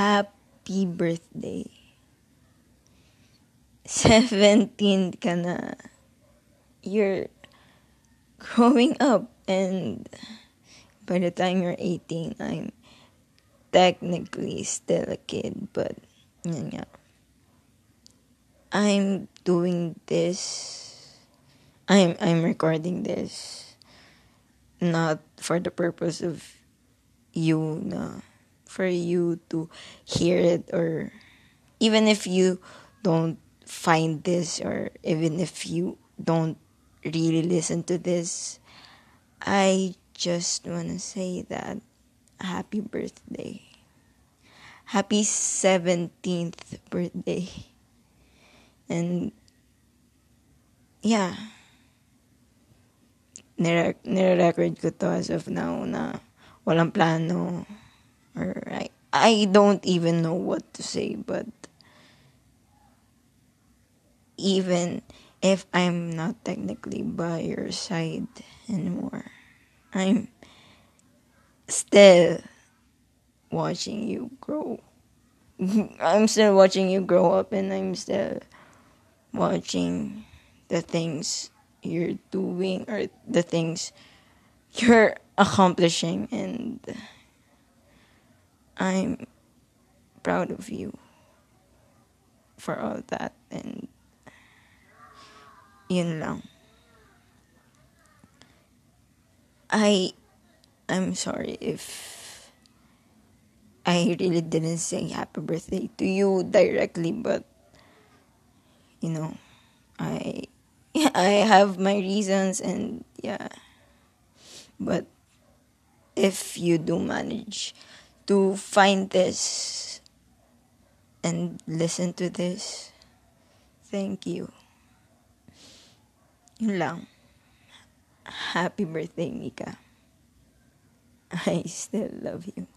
Happy birthday. 17 ka na. You're growing up and by the time you're 18, I'm technically still a kid, but yun nga. I'm doing this I'm I'm recording this not for the purpose of you na for you to hear it or even if you don't find this or even if you don't really listen to this I just want to say that happy birthday. Happy 17th birthday. And yeah. Nire- nire-record ko to as of now na walang plano or I, I don't even know what to say but even if I'm not technically by your side anymore I'm still watching you grow. I'm still watching you grow up and I'm still watching the things you're doing or the things you're accomplishing and I'm proud of you for all that and yun lang I I'm sorry if I really didn't say happy birthday to you directly but you know I I have my reasons and yeah. But if you do manage to find this and listen to this. Thank you. Yun lang. Happy birthday Mika. I still love you